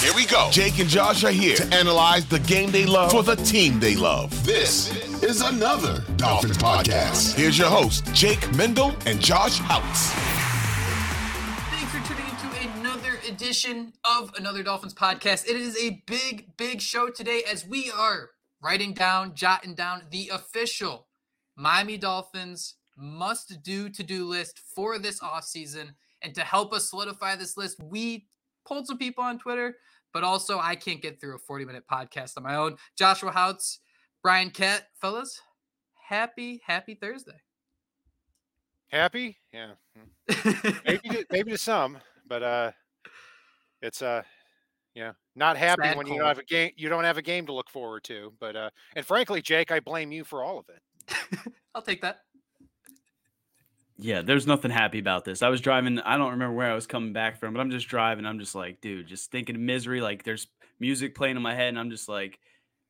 Here we go. Jake and Josh are here to analyze the game they love for the team they love. This is another Dolphins podcast. Here's your host, Jake Mendel and Josh Houtz. Thanks for tuning into another edition of another Dolphins podcast. It is a big, big show today as we are writing down, jotting down the official Miami Dolphins must do to do list for this offseason. And to help us solidify this list, we pulled some people on Twitter, but also I can't get through a 40 minute podcast on my own. Joshua Houtz, Brian Kett, fellas, happy, happy Thursday. Happy? Yeah. maybe to, maybe to some, but uh it's uh yeah, not happy when you don't have a game you don't have a game to look forward to. But uh and frankly, Jake, I blame you for all of it. I'll take that. Yeah, there's nothing happy about this. I was driving, I don't remember where I was coming back from, but I'm just driving. I'm just like, dude, just thinking of misery. Like there's music playing in my head, and I'm just like,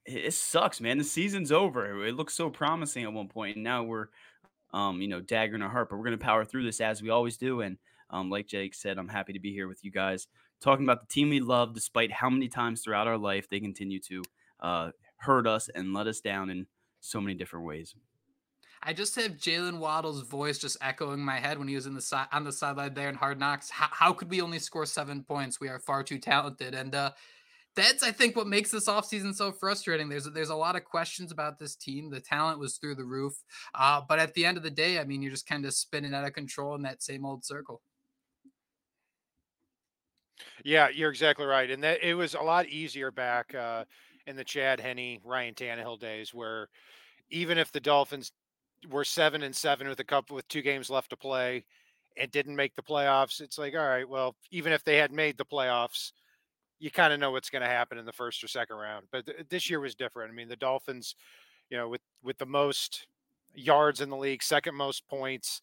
it, sucks, man. The season's over. It looks so promising at one point, and now we're, um, you know, dagger in our heart. But we're gonna power through this as we always do. And um, like Jake said, I'm happy to be here with you guys, talking about the team we love, despite how many times throughout our life they continue to uh, hurt us and let us down in so many different ways. I just have Jaylen Waddle's voice just echoing my head when he was in the side on the sideline there in Hard Knocks. How, how could we only score seven points? We are far too talented, and uh, that's I think what makes this offseason so frustrating. There's there's a lot of questions about this team. The talent was through the roof, uh, but at the end of the day, I mean, you're just kind of spinning out of control in that same old circle. Yeah, you're exactly right, and that it was a lot easier back uh, in the Chad Henne, Ryan Tannehill days, where even if the Dolphins were seven and seven with a couple with two games left to play and didn't make the playoffs, it's like, all right, well, even if they had made the playoffs, you kind of know what's going to happen in the first or second round. But th- this year was different. I mean, the Dolphins, you know, with with the most yards in the league, second most points,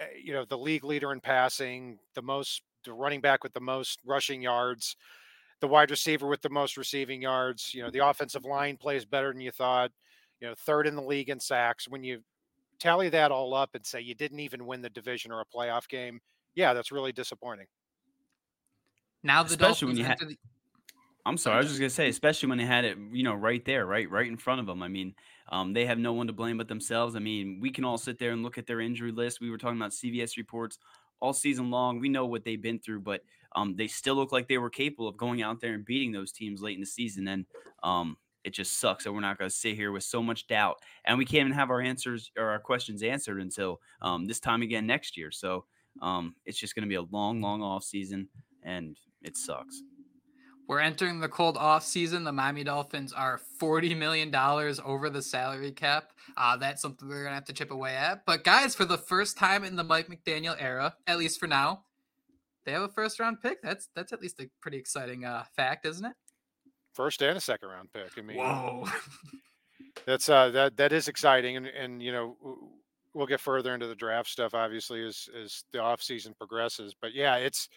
eh, you know, the league leader in passing, the most the running back with the most rushing yards, the wide receiver with the most receiving yards. You know, the offensive line plays better than you thought. You know, third in the league in sacks. When you tally that all up and say you didn't even win the division or a playoff game, yeah, that's really disappointing. Now the especially Dolphins when you had. the- I'm sorry, I was just gonna say, especially when they had it, you know, right there, right, right in front of them. I mean, um, they have no one to blame but themselves. I mean, we can all sit there and look at their injury list. We were talking about CVS reports all season long. We know what they've been through, but um, they still look like they were capable of going out there and beating those teams late in the season. And um, it just sucks that we're not going to sit here with so much doubt, and we can't even have our answers or our questions answered until um, this time again next year. So um, it's just going to be a long, long off season, and it sucks. We're entering the cold off season. The Miami Dolphins are $40 million over the salary cap. Uh, that's something we're going to have to chip away at. But, guys, for the first time in the Mike McDaniel era, at least for now, they have a first round pick. That's that's at least a pretty exciting uh, fact, isn't it? First and a second round pick. I mean, Whoa. that's uh that that is exciting and and you know we'll get further into the draft stuff obviously as as the off season progresses but yeah it's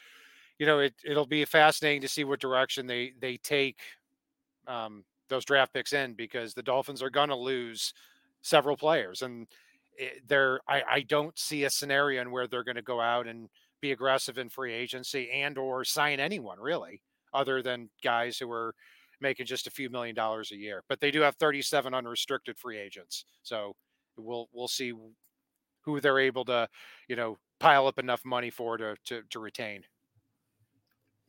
you know it it'll be fascinating to see what direction they they take um those draft picks in because the dolphins are going to lose several players and it, they're I, I don't see a scenario in where they're going to go out and be aggressive in free agency and or sign anyone really other than guys who are making just a few million dollars a year. But they do have 37 unrestricted free agents. So we'll we'll see who they're able to, you know, pile up enough money for to to, to retain.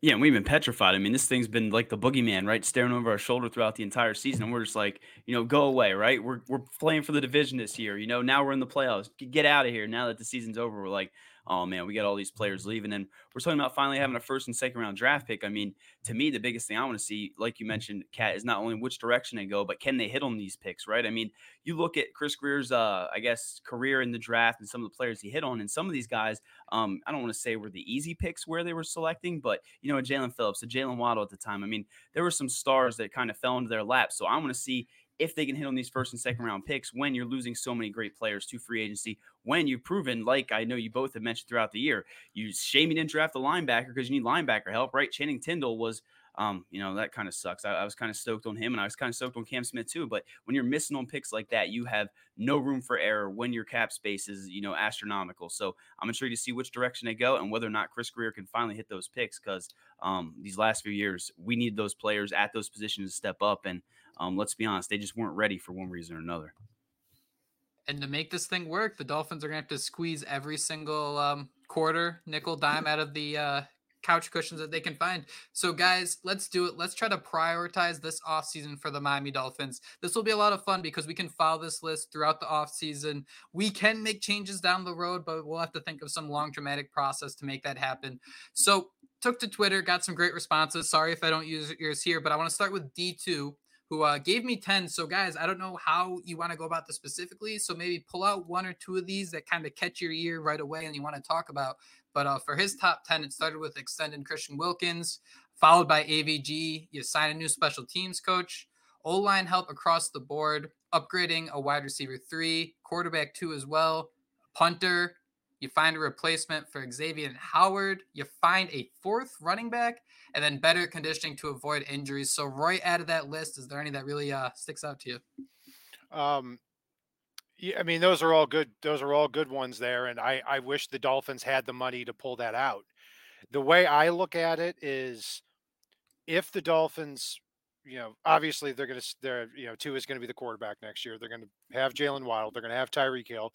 Yeah, and we've been petrified. I mean, this thing's been like the boogeyman, right? Staring over our shoulder throughout the entire season. And we're just like, you know, go away, right? We're we're playing for the division this year. You know, now we're in the playoffs. Get out of here. Now that the season's over, we're like, oh man, we got all these players leaving. And we're talking about finally having a first and second round draft pick. I mean, to me, the biggest thing I want to see, like you mentioned, Kat, is not only which direction they go, but can they hit on these picks, right? I mean, you look at Chris Grier's, uh, I guess, career in the draft and some of the players he hit on, and some of these guys, um, I don't want to say were the easy picks where they were selecting, but you know, Jaelan Phillips, a Jaylen Waddle at the time. I mean, there were some stars that kind of fell into their lap. So I want to see if they can hit on these first and second round picks when you're losing so many great players to free agency, when you've proven, like I know you both have mentioned throughout the year, you shame you draft a linebacker because you need linebacker help, right? Channing Tindall was um, you know, that kind of sucks. I, I was kind of stoked on him and I was kind of stoked on Cam Smith too. But when you're missing on picks like that, you have no room for error when your cap space is, you know, astronomical. So I'm intrigued to see which direction they go and whether or not Chris Grier can finally hit those picks because um, these last few years, we need those players at those positions to step up. And um, let's be honest, they just weren't ready for one reason or another. And to make this thing work, the Dolphins are going to have to squeeze every single um, quarter, nickel, dime out of the uh, couch cushions that they can find. So, guys, let's do it. Let's try to prioritize this offseason for the Miami Dolphins. This will be a lot of fun because we can follow this list throughout the offseason. We can make changes down the road, but we'll have to think of some long, dramatic process to make that happen. So, took to Twitter, got some great responses. Sorry if I don't use yours here, but I want to start with D2 who uh, gave me 10. So, guys, I don't know how you want to go about this specifically. So, maybe pull out one or two of these that kind of catch your ear right away and you want to talk about. But uh, for his top 10, it started with extended Christian Wilkins, followed by AVG. You sign a new special teams coach, O line help across the board, upgrading a wide receiver three, quarterback two as well, punter. You find a replacement for Xavier Howard. You find a fourth running back, and then better conditioning to avoid injuries. So, right out of that list, is there any that really uh, sticks out to you? Um, yeah, I mean those are all good. Those are all good ones there, and I I wish the Dolphins had the money to pull that out. The way I look at it is, if the Dolphins, you know, obviously they're going to, they're you know, two is going to be the quarterback next year. They're going to have Jaylen Waddle. They're going to have Tyreek Hill.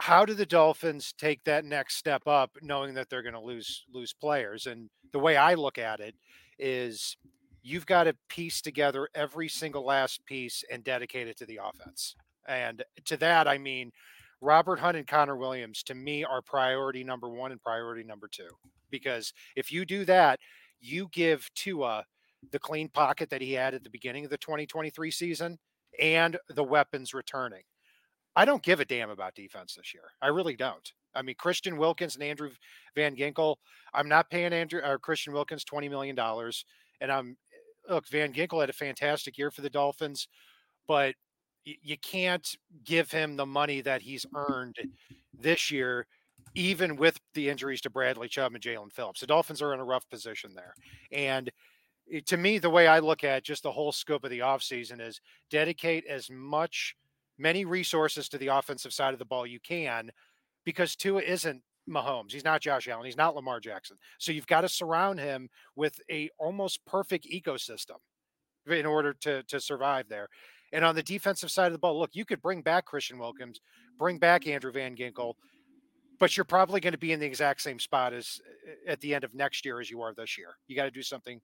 How do the Dolphins take that next step up, knowing that they're going to lose lose players? And the way I look at it is, you've got to piece together every single last piece and dedicate it to the offense. And to that, I mean, Robert Hunt and Connor Williams to me are priority number one and priority number two. Because if you do that, you give Tua the clean pocket that he had at the beginning of the 2023 season and the weapons returning. I don't give a damn about defense this year. I really don't. I mean, Christian Wilkins and Andrew Van Ginkel. I'm not paying Andrew or Christian Wilkins twenty million dollars, and I'm look. Van Ginkel had a fantastic year for the Dolphins, but you can't give him the money that he's earned this year, even with the injuries to Bradley Chubb and Jaelan Phillips. The Dolphins are in a rough position there. And eh, to me, the way I look at just the whole scope of the offseason is dedicate as much, many resources to the offensive side of the ball you can, because Tua isn't Mahomes. He's not Josh Allen. He's not Lamar Jackson. So you've got to surround him with a almost perfect ecosystem in order to to survive there. And on the defensive side of the ball, look, you could bring back Christian Wilkins, bring back Andrew Van Ginkel, but you're probably going to be in the exact same spot as at the end of next year as you are this year. You got to do something.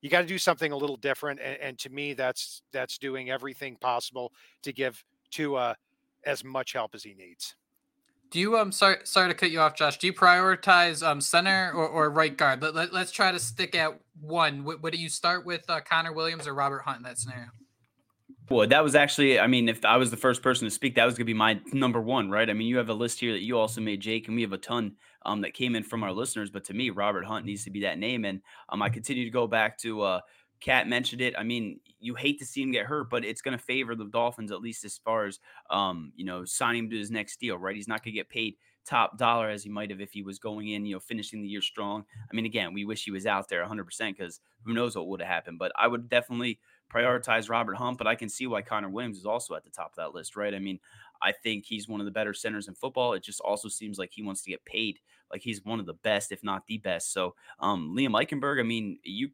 You got to do something a little different, and, and, to me, that's that's doing everything possible to give Tua as much help as he needs. Do you um sorry sorry to cut you off, Josh? Do you prioritize um center or, or right guard? Let, let, us try to stick at one. What, what do you start with, uh, Connor Williams or Robert Hunt in that scenario? Well, that was actually, I mean, if I was the first person to speak, that was going to be my number one, right? I mean, you have a list here that you also made, Jake, and we have a ton um, that came in from our listeners. But to me, Robert Hunt needs to be that name. And um, I continue to go back to uh, Kat mentioned it. I mean, you hate to see him get hurt, but it's going to favor the Dolphins, at least as far as, um, you know, signing him to his next deal, right? He's not going to get paid top dollar as he might have if he was going in, you know, finishing the year strong. I mean, again, we wish he was out there 100% because who knows what would have happened. But I would definitely prioritize Robert Hunt, but I can see why Connor Williams is also at the top of that list, right? I mean, I think he's one of the better centers in football. It just also seems like he wants to get paid like he's one of the best, if not the best. So, um, Liam Eichenberg, I mean, you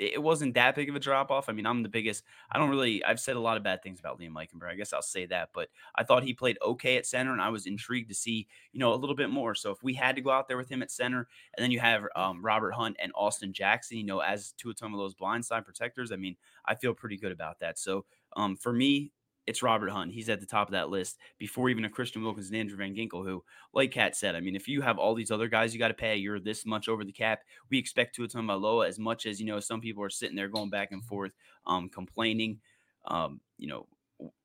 it wasn't that big of a drop off. I mean, I'm the biggest. I don't really. I've said a lot of bad things about Liam Eichenberg. I guess I'll say that, but I thought he played okay at center, and I was intrigued to see you know a little bit more. So if we had to go out there with him at center, and then you have um, Robert Hunt and Austin Jackson, you know, as two of some of those blindside protectors, I mean, I feel pretty good about that. So um, for me, it's Robert Hunt. He's at the top of that list before even a Christian Wilkins and Andrew Van Ginkel, who, like Kat said, I mean, if you have all these other guys you got to pay, you're this much over the cap. We expect Tua Tagovailoa as much as, you know, some people are sitting there going back and forth, um, complaining, um, you know,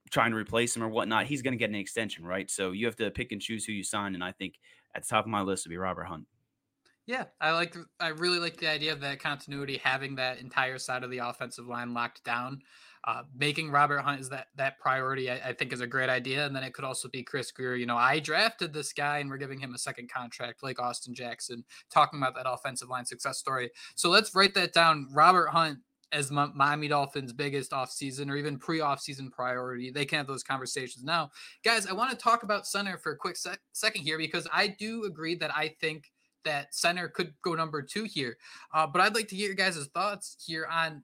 trying to replace him or whatnot. He's going to get an extension, right? So you have to pick and choose who you sign. And I think at the top of my list would be Robert Hunt. Yeah, I like. I really like the idea of that continuity, having that entire side of the offensive line locked down. Uh, making Robert Hunt is that that priority, I, I, think, is a great idea. And then it could also be Chris Grier. You know, I drafted this guy, and we're giving him a second contract, like Austin Jackson, talking about that offensive line success story. So let's write that down. Robert Hunt as Miami Dolphins' biggest offseason or even pre-offseason priority. They can have those conversations now, guys. I want to talk about center for a quick sec- second here because I do agree that I think that center could go number two here. Uh, but I'd like to get your guys' thoughts here on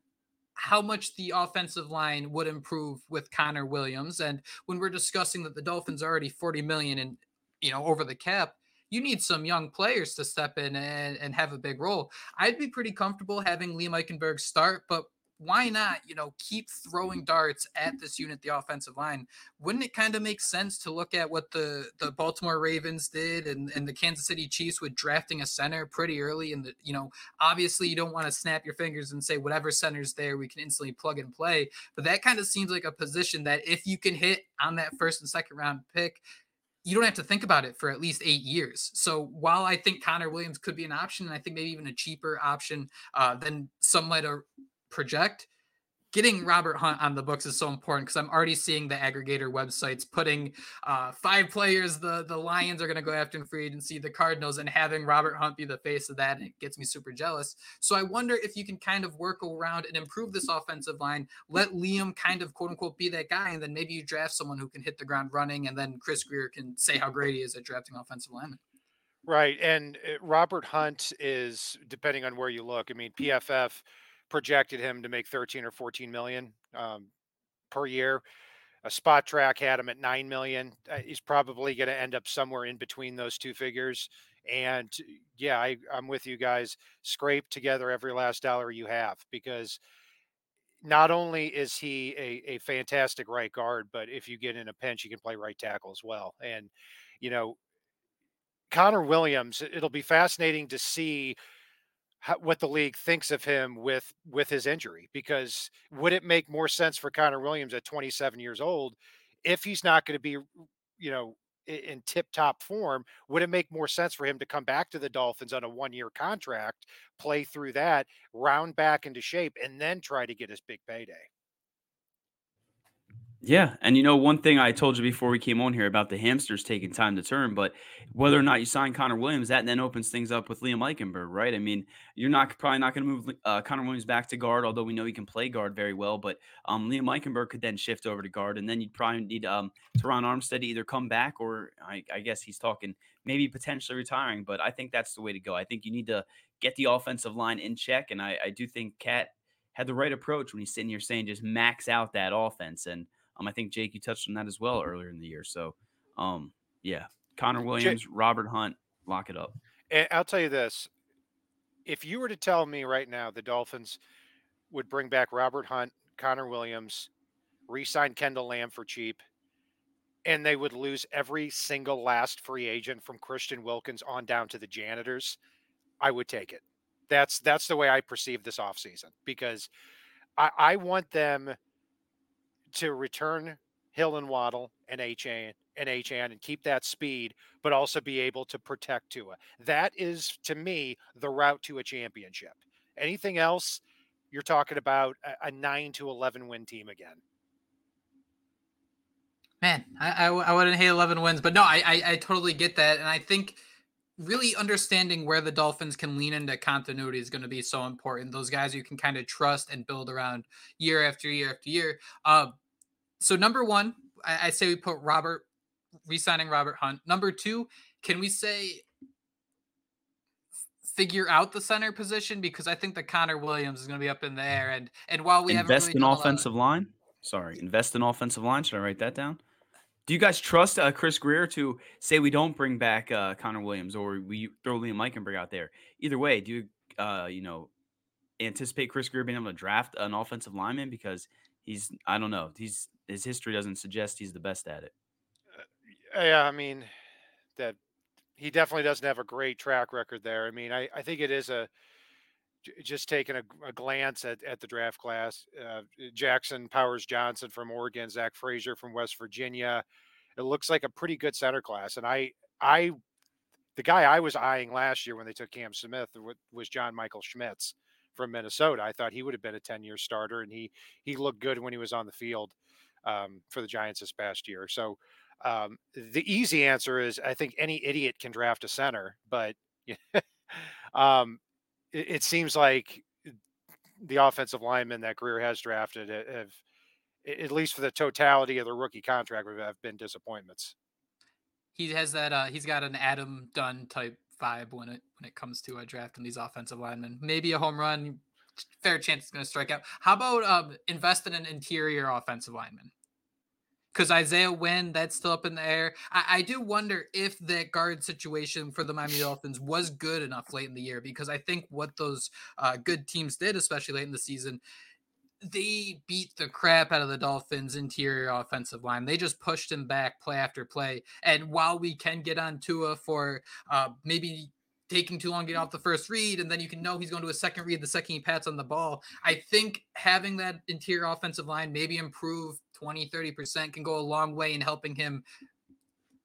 how much the offensive line would improve with Connor Williams. And when we're discussing that the Dolphins are already 40 million and you know over the cap, you need some young players to step in and, and have a big role. I'd be pretty comfortable having Liam Eichenberg start, but why not, you know, keep throwing darts at this unit, the offensive line? Wouldn't it kind of make sense to look at what the the Baltimore Ravens did and, and the Kansas City Chiefs with drafting a center pretty early? And the, you know, obviously you don't want to snap your fingers and say whatever center's there, we can instantly plug and play. But that kind of seems like a position that if you can hit on that first and second round pick, you don't have to think about it for at least eight years. So while I think Connor Williams could be an option, and I think maybe even a cheaper option uh, than some might project getting Robert Hunt on the books is so important because I'm already seeing the aggregator websites putting uh, five players the the Lions are going to go after in free agency, the Cardinals, and having Robert Hunt be the face of that. It gets me super jealous. So I wonder if you can kind of work around and improve this offensive line. Let Liam kind of quote unquote be that guy, and then maybe you draft someone who can hit the ground running, and then Chris Grier can say how great he is at drafting offensive linemen. Right, and uh, Robert Hunt is depending on where you look. I mean, PFF projected him to make 13 or 14 million um, per year. A Spotrac had him at 9 million. Uh, he's probably going to end up somewhere in between those two figures. And yeah, I, I'm with you guys. Scrape together every last dollar you have because not only is he a, a fantastic right guard, but if you get in a pinch, you can play right tackle as well. And, you know, Connor Williams, it'll be fascinating to see what the league thinks of him with with his injury because would it make more sense for Connor Williams at 27 years old if he's not going to be you know in tip top form would it make more sense for him to come back to the Dolphins on a one year contract play through that round back into shape and then try to get his big payday yeah, and you know one thing I told you before we came on here about the hamsters taking time to turn, but whether or not you sign Connor Williams, that then opens things up with Liam Eichenberg, right? I mean, you're not probably not going to move uh, Connor Williams back to guard, although we know he can play guard very well. But um, Liam Eichenberg could then shift over to guard, and then you'd probably need um, Terron Armstead to either come back or I, I guess he's talking maybe potentially retiring. But I think that's the way to go. I think you need to get the offensive line in check, and I, I do think Cat had the right approach when he's sitting here saying just max out that offense and. Um, I think Jake, you touched on that as well earlier in the year. So, um, yeah, Connor Williams, Jake, Robert Hunt, lock it up. And I'll tell you this: if you were to tell me right now the Dolphins would bring back Robert Hunt, Connor Williams, re-sign Kendall Lamm for cheap, and they would lose every single last free agent from Christian Wilkins on down to the janitors, I would take it. That's that's the way I perceive this offseason because I, I want them – to return Hill and Waddle and HN and HN and keep that speed, but also be able to protect Tua. That is to me the route to a championship. Anything else, you're talking about a, a nine to eleven win team again. Man, I, I, I wouldn't hate eleven wins, but no, I, I I totally get that, and I think really understanding where the Dolphins can lean into continuity is going to be so important. Those guys you can kind of trust and build around year after year after year. Uh, so number one, I, I say we put Robert re-signing Robert Hunt. Number two, can we say figure out the center position because I think that Connor Williams is going to be up in the air. And and while we invest really in offensive line, sorry, invest in offensive line. Should I write that down? Do you guys trust uh, Chris Grier to say we don't bring back uh, Connor Williams or we throw Liam Eichenberg out there? Either way, do you uh, you know anticipate Chris Grier being able to draft an offensive lineman because he's I don't know he's his history doesn't suggest he's the best at it. Uh, yeah, I mean that he definitely doesn't have a great track record there. I mean, I, I think it is a just taking a, a glance at, at the draft class. Uh, Jackson Powers Johnson from Oregon, Zach Frazier from West Virginia. It looks like a pretty good center class, and I I the guy I was eyeing last year when they took Cam Smith was John Michael Schmitz from Minnesota. I thought he would have been a 10 year starter, and he he looked good when he was on the field um, for the Giants this past year. So um, the easy answer is I think any idiot can draft a center, but um, it, it, seems like the offensive linemen that Grier has drafted have, at least for the totality of the rookie contract, have been disappointments. He has that. Uh, he's got an Adam Dunn type vibe when it when it comes to uh, drafting these offensive linemen. Maybe a home run, fair chance it's going to strike out. How about um, invest in an interior offensive lineman? Because Isaiah Wynn, that's still up in the air. I, I, do wonder if that guard situation for the Miami Dolphins was good enough late in the year. Because I think what those uh, good teams did, especially late in the season, they beat the crap out of the Dolphins' interior offensive line. They just pushed him back play after play. And while we can get on Tua for uh, maybe taking too long to get off the first read, and then you can know he's going to a second read the second he pats on the ball. I think having that interior offensive line maybe improve 20, 30% can go a long way in helping him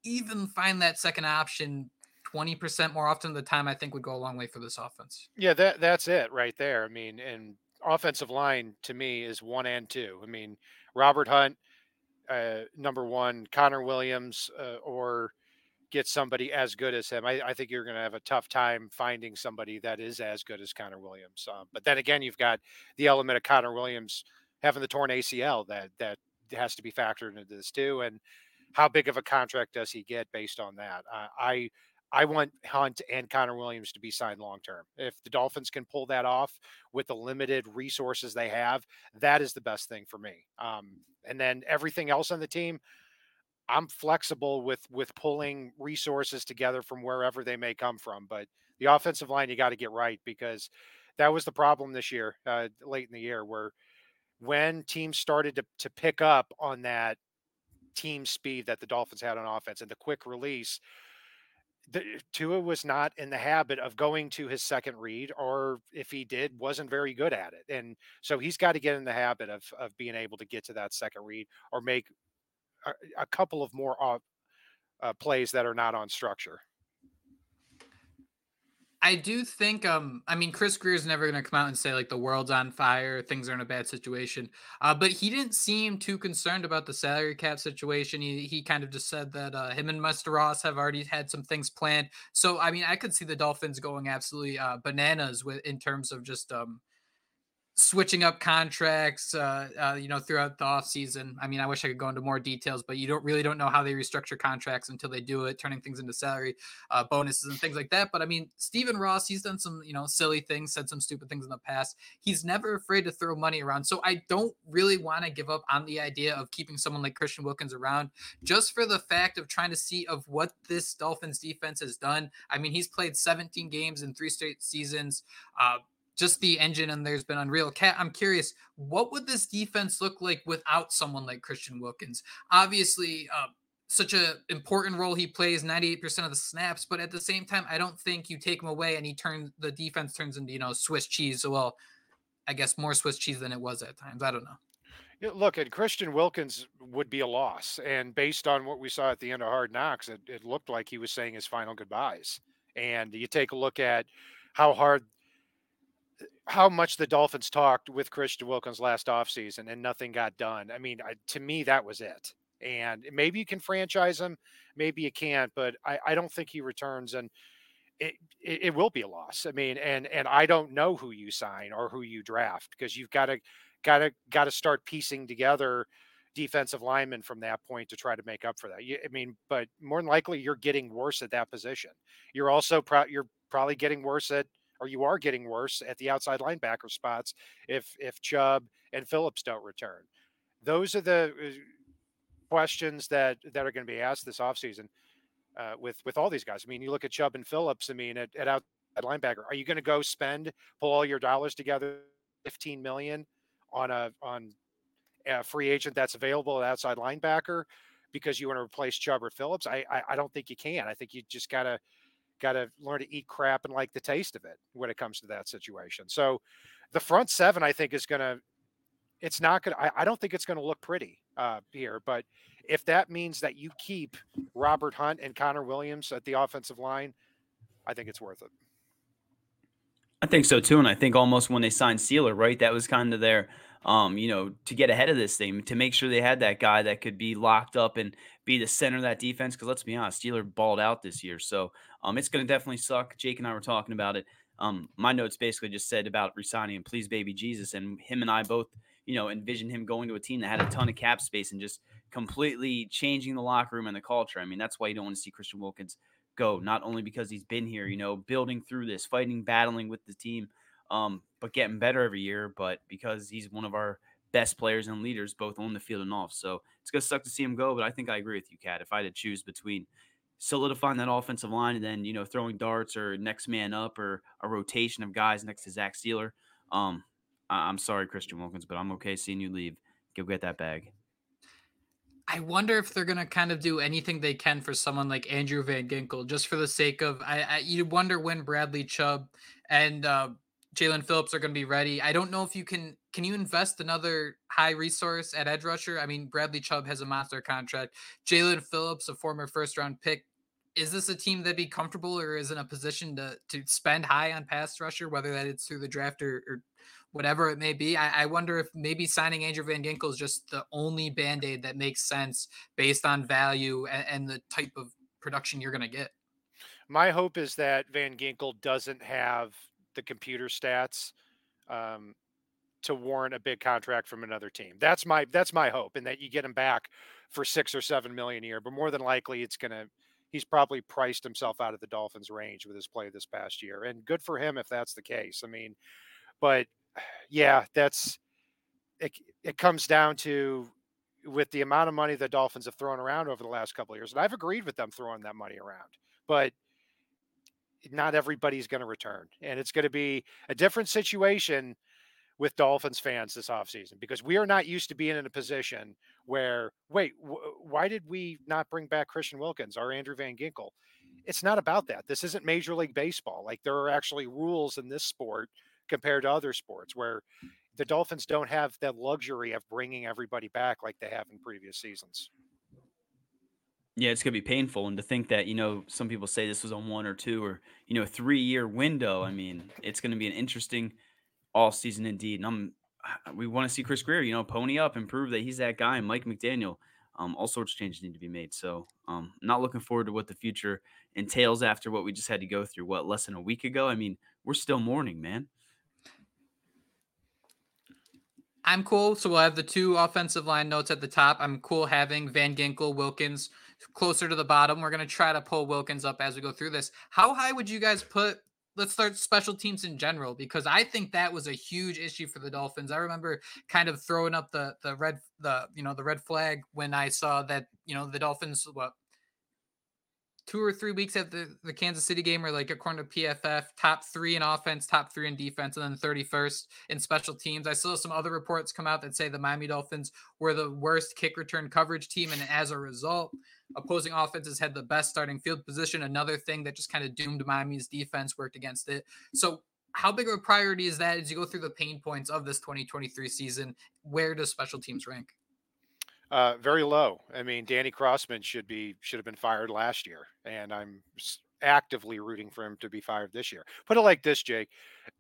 even find that second option 20% more often the time, I think would go a long way for this offense. Yeah, that that's it right there. I mean, and offensive line to me is one and two. I mean, Robert Hunt, uh, number one, Connor Williams, uh, or get somebody as good as him. I, I think you're going to have a tough time finding somebody that is as good as Connor Williams. Um, but then again, you've got the element of Connor Williams having the torn ACL that that has to be factored into this too. And how big of a contract does he get based on that? Uh, I I want Hunt and Connor Williams to be signed long term. If the Dolphins can pull that off with the limited resources they have, that is the best thing for me. Um, and then everything else on the team, I'm flexible with with pulling resources together from wherever they may come from. But the offensive line, you got to get right because that was the problem this year, uh, late in the year, where when teams started to to pick up on that team speed that the Dolphins had on offense and the quick release the, Tua was not in the habit of going to his second read, or if he did, wasn't very good at it. And so he's got to get in the habit of of being able to get to that second read or make a, a couple of more uh, uh, plays that are not on structure. I do think, um, I mean, Chris Grier is never going to come out and say like the world's on fire, things are in a bad situation. Uh, but he didn't seem too concerned about the salary cap situation. He he kind of just said that uh, him and Mr. Ross have already had some things planned. So I mean, I could see the Dolphins going absolutely uh, bananas with in terms of just um, switching up contracts, uh, uh, you know, throughout the offseason. I mean, I wish I could go into more details, but you don't really don't know how they restructure contracts until they do it, turning things into salary uh, bonuses and things like that. But I mean, Stephen Ross, he's done some, you know, silly things, said some stupid things in the past. He's never afraid to throw money around. So I don't really want to give up on the idea of keeping someone like Christian Wilkins around just for the fact of trying to see of what this Dolphins defense has done. I mean, he's played 17 games in three straight seasons. Uh, just the engine and there's been unreal cat i'm curious what would this defense look like without someone like christian wilkins? Obviously uh, such a important role he plays 98% of the snaps but at the same time i don't think you take him away and he turns the defense turns into you know swiss cheese so well i guess more swiss cheese than it was at times i don't know. Look and christian wilkins would be a loss and based on what we saw at the end of hard knocks it, it looked like he was saying his final goodbyes. And you take a look at how hard how much the Dolphins talked with Christian Wilkins last offseason and nothing got done. I mean, I, to me, that was it. And maybe you can franchise him, maybe you can't, but I, I don't think he returns. And it, it, it will be a loss. I mean, and and I don't know who you sign or who you draft because you've got to got to got to start piecing together defensive linemen from that point to try to make up for that. You, I mean, but more than likely you're getting worse at that position. You're also pro- you're probably getting worse at, or you are getting worse at the outside linebacker spots if if Chubb and Phillips don't return. Those are the uh, questions that that are going to be asked this offseason uh, with with all these guys. I mean, you look at Chubb and Phillips. I mean, at, at outside linebacker, are you going to go spend pull all your dollars together, fifteen million on a on a free agent that's available at outside linebacker because you want to replace Chubb or Phillips? I I, I don't think you can. I think you just gotta gotta learn to eat crap and like the taste of it when it comes to that situation. So the front seven, I think, is going to it's not going to, I don't think it's going to look pretty uh, here. But if that means that you keep Robert Hunt and Connor Williams at the offensive line, I think it's worth it. I think so too. And I think almost when they signed Sieler, right, that was kind of their, um, you know, to get ahead of this thing, to make sure they had that guy that could be locked up and be the center of that defense. Because let's be honest, Sieler balled out this year. So um, it's going to definitely suck. Jake and I were talking about it. Um, my notes basically just said about resigning and please, baby Jesus. And him and I both you know, envision him going to a team that had a ton of cap space and just completely changing the locker room and the culture. I mean, that's why you don't want to see Christian Wilkins go, not only because he's been here, you know, building through this, fighting, battling with the team, um, but getting better every year, but because he's one of our best players and leaders, both on the field and off. So it's going to suck to see him go, but I think I agree with you, Kat. If I had to choose between solidifying that offensive line and then, you know, throwing darts or next man up or a rotation of guys next to Zach Sieler, um, I'm sorry, Christian Wilkins, but I'm okay seeing you leave. Go get that bag. I wonder if they're gonna kind of do anything they can for someone like Andrew Van Ginkel, just for the sake of. I, I you wonder when Bradley Chubb and uh, Jaelan Phillips are going to be ready. I don't know if you can. Can you invest another high resource at edge rusher? I mean, Bradley Chubb has a monster contract. Jaelan Phillips, a former first round pick. Is this a team that'd be comfortable or is in a position to to spend high on pass rusher, whether that it's through the draft or, or whatever it may be. I, I, wonder if maybe signing Andrew Van Ginkel is just the only band aid that makes sense based on value and, and the type of production you're going to get. My hope is that Van Ginkel doesn't have the computer stats um, to warrant a big contract from another team. That's my that's my hope, and that you get him back for six or seven million a year. But more than likely, it's to he's probably priced himself out of the Dolphins' range with his play this past year, and good for him if that's the case. I mean, but yeah, that's it. It comes down to with the amount of money the Dolphins have thrown around over the last couple of years, and I've agreed with them throwing that money around, but not everybody's going to return, and it's going to be a different situation with Dolphins fans this offseason because we are not used to being in a position where, wait, why did we not bring back Christian Wilkins or Andrew Van Ginkel? It's not about that. This isn't Major League Baseball. Like there are actually rules in this sport compared to other sports where the Dolphins don't have the luxury of bringing everybody back like they have in previous seasons. Yeah, it's gonna be painful, and to think that you know some people say this was a one or two or you know three year window. I mean, it's gonna be an interesting all season indeed. And I'm we want to see Chris Grier, you know, pony up and prove that he's that guy. And Mike McDaniel, um, all sorts of changes need to be made. So, um, not looking forward to what the future entails after what we just had to go through. What less than a week ago? I mean, we're still mourning, man. I'm cool. So we'll have the two offensive line notes at the top. I'm cool having Van Ginkel, Wilkins closer to the bottom. We're going to try to pull Wilkins up as we go through this. How high would you guys put? Let's start special teams in general because I think that was a huge issue for the Dolphins. I remember kind of throwing up the the red the you know the red flag when I saw that you know the Dolphins what two or three weeks at the, the Kansas City game are like according to PFF, top three in offense, top three in defense, and then 31st in special teams. I saw some other reports come out that say the Miami Dolphins were the worst kick return coverage team, and as a result, opposing offenses had the best starting field position. Another thing that just kind of doomed Miami's defense worked against it. So how big of a priority is that as you go through the pain points of this 2023 season? Where does special teams rank? Uh, very low. I mean, Danny Crossman should be should have been fired last year, and I'm actively rooting for him to be fired this year. Put it like this, Jake: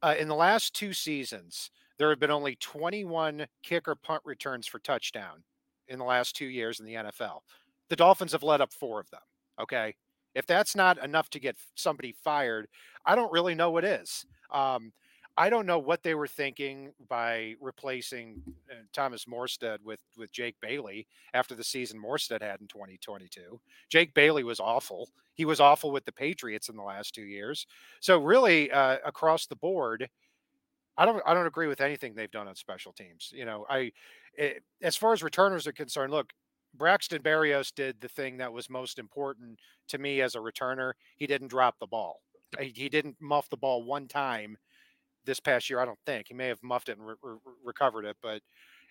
uh, in the last two seasons, there have been only 21 kick or punt returns for touchdown in the last two years in the NFL. The Dolphins have let up four of them. Okay, if that's not enough to get somebody fired, I don't really know what is. Um, I don't know what they were thinking by replacing uh, Thomas Morstead with with Jake Bailey after the season Morstead had in 2022. Jake Bailey was awful. He was awful with the Patriots in the last two years. So really, uh, across the board, I don't I don't agree with anything they've done on special teams. You know, I it, eh, as far as returners are concerned, look, Braxton Berrios did the thing that was most important to me as a returner. He didn't drop the ball. He didn't muff the ball one time this past year. I don't think he may have muffed it and re- re- recovered it, but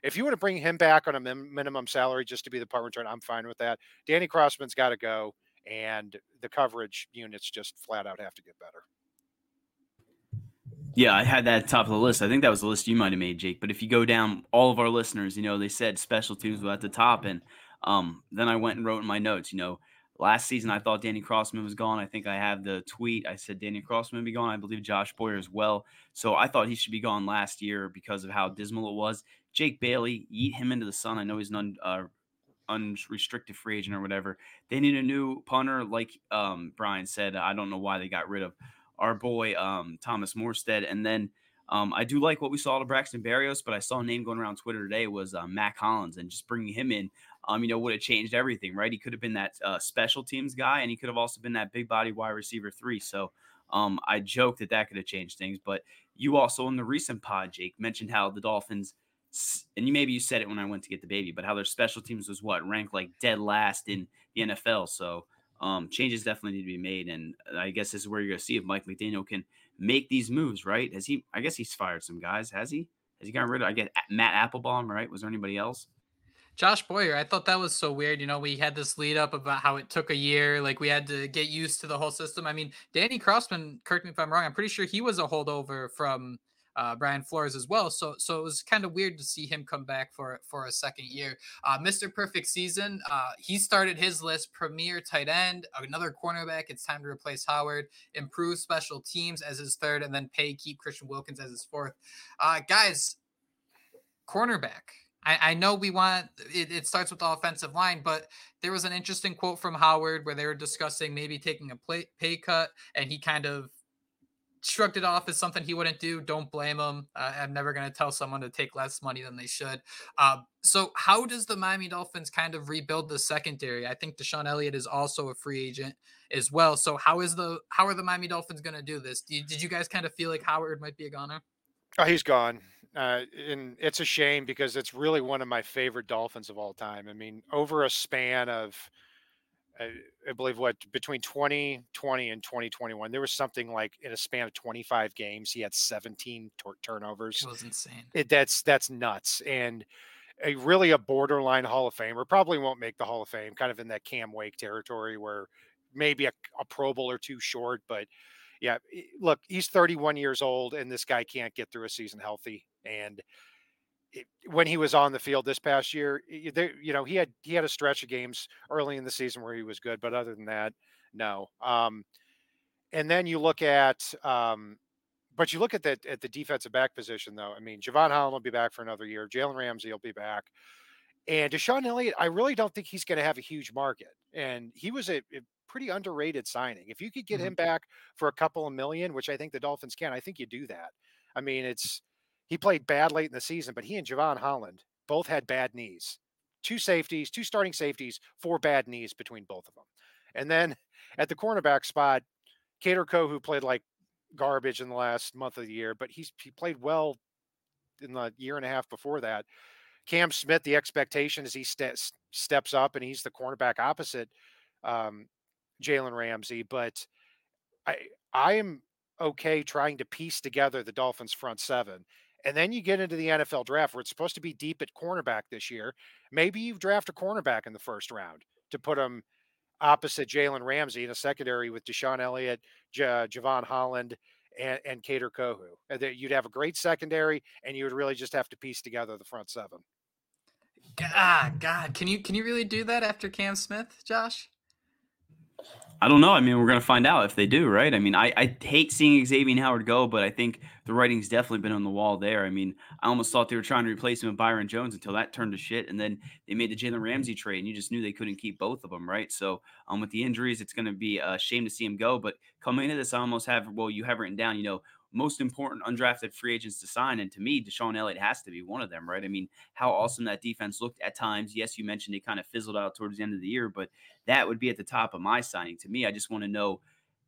if you want to bring him back on a min- minimum salary just to be the punt return, I'm fine with that. Danny Crossman's got to go, and the coverage units just flat out have to get better. Yeah, I had that top of the list. I think that was the list you might have made, Jake. But if you go down all of our listeners, you know, they said special teams were at the top. And um, then I went and wrote in my notes, you know, last season I thought Danny Crossman was gone. I think I have the tweet. I said Danny Crossman be gone. I believe Josh Boyer as well. So I thought he should be gone last year because of how dismal it was. Jake Bailey, eat him into the sun. I know he's an un, uh, unrestricted free agent or whatever. They need a new punter, like um, Brian said. I don't know why they got rid of our boy um, Thomas Morstead. And then um, I do like what we saw to Braxton Berrios, but I saw a name going around Twitter today was uh, Mack Hollins, and just bringing him in, um, you know, would have changed everything, right? He could have been that uh, special teams guy, and he could have also been that big body wide receiver three. So um, I joked that that could have changed things. But you also in the recent pod, Jake, mentioned how the Dolphins, and you maybe you said it when I went to get the baby, but how their special teams was what ranked like dead last in the NFL. So um, changes definitely need to be made, and I guess this is where you're going to see if Mike McDaniel can make these moves. Right? Has he? I guess he's fired some guys. Has he? Has he gotten rid of? I get Matt Applebaum. Right? Was there anybody else? Josh Boyer, I thought that was so weird. You know, we had this lead up about how it took a year, like we had to get used to the whole system. I mean, Danny Crossman, correct me if I'm wrong, I'm pretty sure he was a holdover from uh, Brian Flores as well. So so it was kind of weird to see him come back for for a second year. Uh, Mr. Perfect Season, uh, he started his list: premier tight end, another cornerback. It's time to replace Howard. Improve special teams as his third, and then pay keep Christian Wilkins as his fourth. Uh, guys, cornerback. I, I know we want it, it starts with the offensive line, but there was an interesting quote from Howard where they were discussing maybe taking a play, pay cut, and he kind of shrugged it off as something he wouldn't do. Don't blame him. Uh, I'm never going to tell someone to take less money than they should. Uh, so, how does the Miami Dolphins kind of rebuild the secondary? I think DeShon Elliott is also a free agent as well. So, how is the how are the Miami Dolphins going to do this? Did, did you guys kind of feel like Howard might be a goner? Oh, he's gone. Uh, and it's a shame because it's really one of my favorite Dolphins of all time. I mean, over a span of I, I believe what between 2020 and 2021 there was something like in a span of 25 games he had 17 turnovers. It was insane. It, that's that's nuts and a really a borderline hall of famer probably won't make the hall of fame kind of in that cam wake territory where maybe a, a pro bowl or two short but yeah look he's 31 years old and this guy can't get through a season healthy and when he was on the field this past year, there, you know, he had he had a stretch of games early in the season where he was good, but other than that, no. Um, and then you look at, um, but you look at the at the defensive back position though. I mean, Jevon Holland will be back for another year. Jalen Ramsey will be back, and DeShon Elliott. I really don't think he's going to have a huge market, and he was a, a pretty underrated signing. If you could get mm-hmm. him back for a couple of million, which I think the Dolphins can, I think you do that. I mean, it's he played bad late in the season, but he and Jevon Holland both had bad knees. Two safeties, two starting safeties, four bad knees between both of them. And then at the cornerback spot, Kader Kohou played like garbage in the last month of the year, but he's he played well in the year and a half before that. Cam Smith, the expectation is he ste- steps up and he's the cornerback opposite um, Jalen Ramsey. But I I am okay trying to piece together the Dolphins front seven and then you get into the NFL draft where it's supposed to be deep at cornerback this year. Maybe you draft a cornerback in the first round to put him opposite Jalen Ramsey in a secondary with DeShon Elliott, J- Jevon Holland, and, and Kader Kohou. And that you'd have a great secondary, and you would really just have to piece together the front seven. God, ah, God, can you can you really do that after Cam Smith, Josh? I don't know. I mean, we're going to find out if they do, right? I mean, I, I hate seeing Xavier Howard go, but I think the writing's definitely been on the wall there. I mean, I almost thought they were trying to replace him with Byron Jones until that turned to shit. And then they made the Jalen Ramsey trade, and you just knew they couldn't keep both of them, right? So, um, with the injuries, it's going to be a shame to see him go. But coming into this, I almost have, well, you have written down, you know, most important undrafted free agents to sign. And to me, DeShon Elliott has to be one of them, right? I mean, how awesome that defense looked at times. Yes, you mentioned it kind of fizzled out towards the end of the year, but that would be at the top of my signing. To me, I just want to know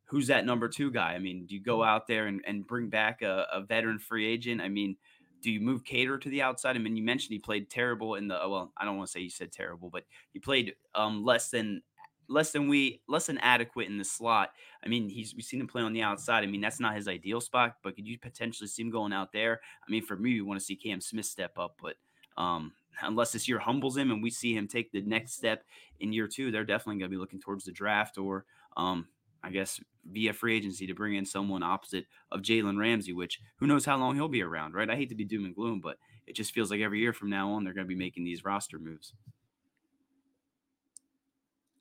who's that number two guy? I mean, do you go out there and, and bring back a, a veteran free agent? I mean, do you move Kader to the outside? I mean, you mentioned he played terrible in the well, I don't want to say you said terrible, but he played um, less than less than we less than adequate in the slot. I mean, he's we've seen him play on the outside. I mean, that's not his ideal spot, but could you potentially see him going out there? I mean, for me, we want to see Cam Smith step up, but um, unless this year humbles him and we see him take the next step in year two, they're definitely going to be looking towards the draft or um, I guess via free agency to bring in someone opposite of Jalen Ramsey, which who knows how long he'll be around, right? I hate to be doom and gloom, but it just feels like every year from now on they're going to be making these roster moves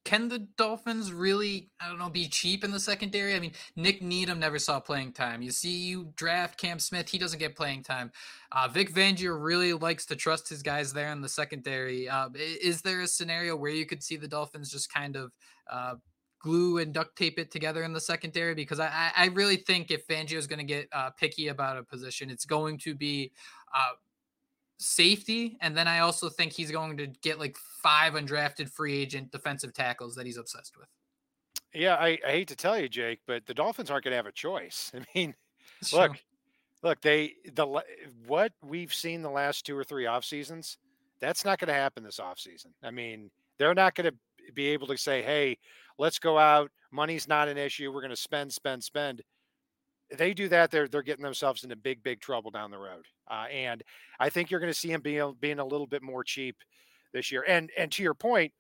can the Dolphins really, I don't know, be cheap in the secondary? I mean, Nik Needham never saw playing time. You see, you draft Cam Smith, he doesn't get playing time. Uh, Vic Fangio really likes to trust his guys there in the secondary. Uh, is there a scenario where you could see the Dolphins just kind of uh, glue and duct tape it together in the secondary? Because I, I really think if Fangio is going to get uh, picky about a position, it's going to be uh, safety. And then I also think he's going to get like five undrafted free agent defensive tackles that he's obsessed with. Yeah, I, I hate to tell you, Jake, but the Dolphins aren't going to have a choice. I mean, look, true. look, they the what we've seen the last two or three off seasons, that's not going to happen this off season. I mean, they're not going to be able to say, "Hey, let's go out. Money's not an issue. We're going to spend, spend, spend." They do that, they're they're getting themselves into big, big trouble down the road. Uh, and I think you're going to see them being being a little bit more cheap this year. And and to your point,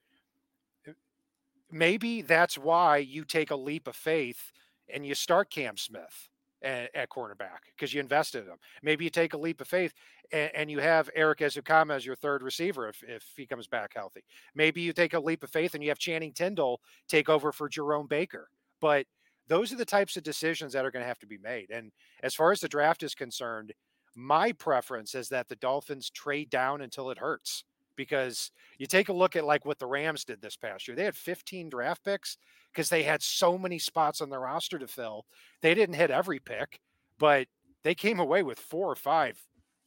maybe that's why you take a leap of faith and you start Cam Smith at, at cornerback because you invested in him. Maybe you take a leap of faith and, and you have Erik Ezukanma as your third receiver if, if he comes back healthy. Maybe you take a leap of faith and you have Channing Tindall take over for Jerome Baker. But those are the types of decisions that are going to have to be made. And as far as the draft is concerned, my preference is that the Dolphins trade down until it hurts because you take a look at like what the Rams did this past year. They had 15 draft picks because they had so many spots on the roster to fill. They didn't hit every pick, but they came away with four or five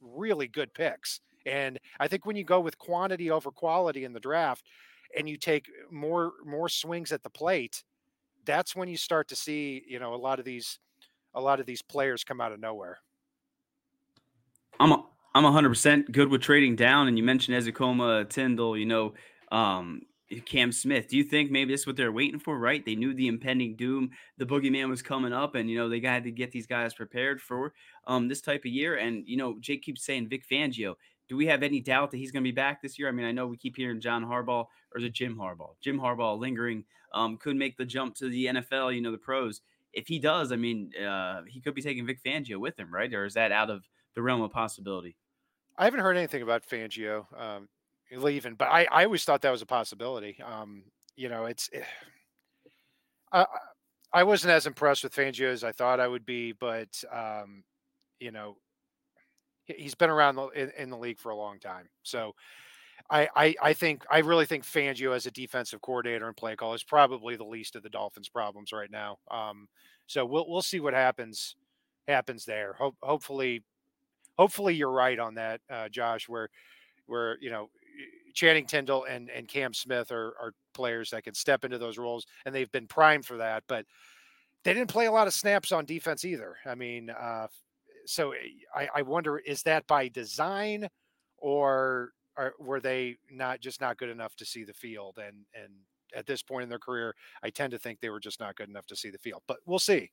really good picks. And I think when you go with quantity over quality in the draft and you take more more swings at the plate, that's when you start to see, you know, a lot of these a lot of these players come out of nowhere. I'm a, I'm 100% good with trading down. And you mentioned Ezukanma, Tindall, you know, um, Cam Smith. Do you think maybe this is what they're waiting for, right? They knew the impending doom, the boogeyman was coming up, and, you know, they had to get these guys prepared for um, this type of year. And, you know, Jake keeps saying Vic Fangio. Do we have any doubt that he's going to be back this year? I mean, I know we keep hearing John Harbaugh or is it Jim Harbaugh? Jim Harbaugh lingering, um, could make the jump to the NFL, you know, the pros. If he does, I mean, uh, he could be taking Vic Fangio with him, right? Or is that out of the realm of possibility? I haven't heard anything about Fangio um, leaving, but I, I always thought that was a possibility. Um, you know, it's eh, I, I wasn't as impressed with Fangio as I thought I would be, but um, you know, he- he's been around in, in the league for a long time, so I, I I think I really think Fangio as a defensive coordinator and play call is probably the least of the Dolphins' problems right now. Um, so we'll we'll see what happens happens there. Hope hopefully hopefully you're right on that, uh, Josh. Where where you know Channing Tindall and and Cam Smith are are players that can step into those roles, and they've been primed for that. But they didn't play a lot of snaps on defense either. I mean, uh, so eh, I, I wonder is that by design, or, or were they not just not good enough to see the field? And and at this point in their career, I tend to think they were just not good enough to see the field. But we'll see.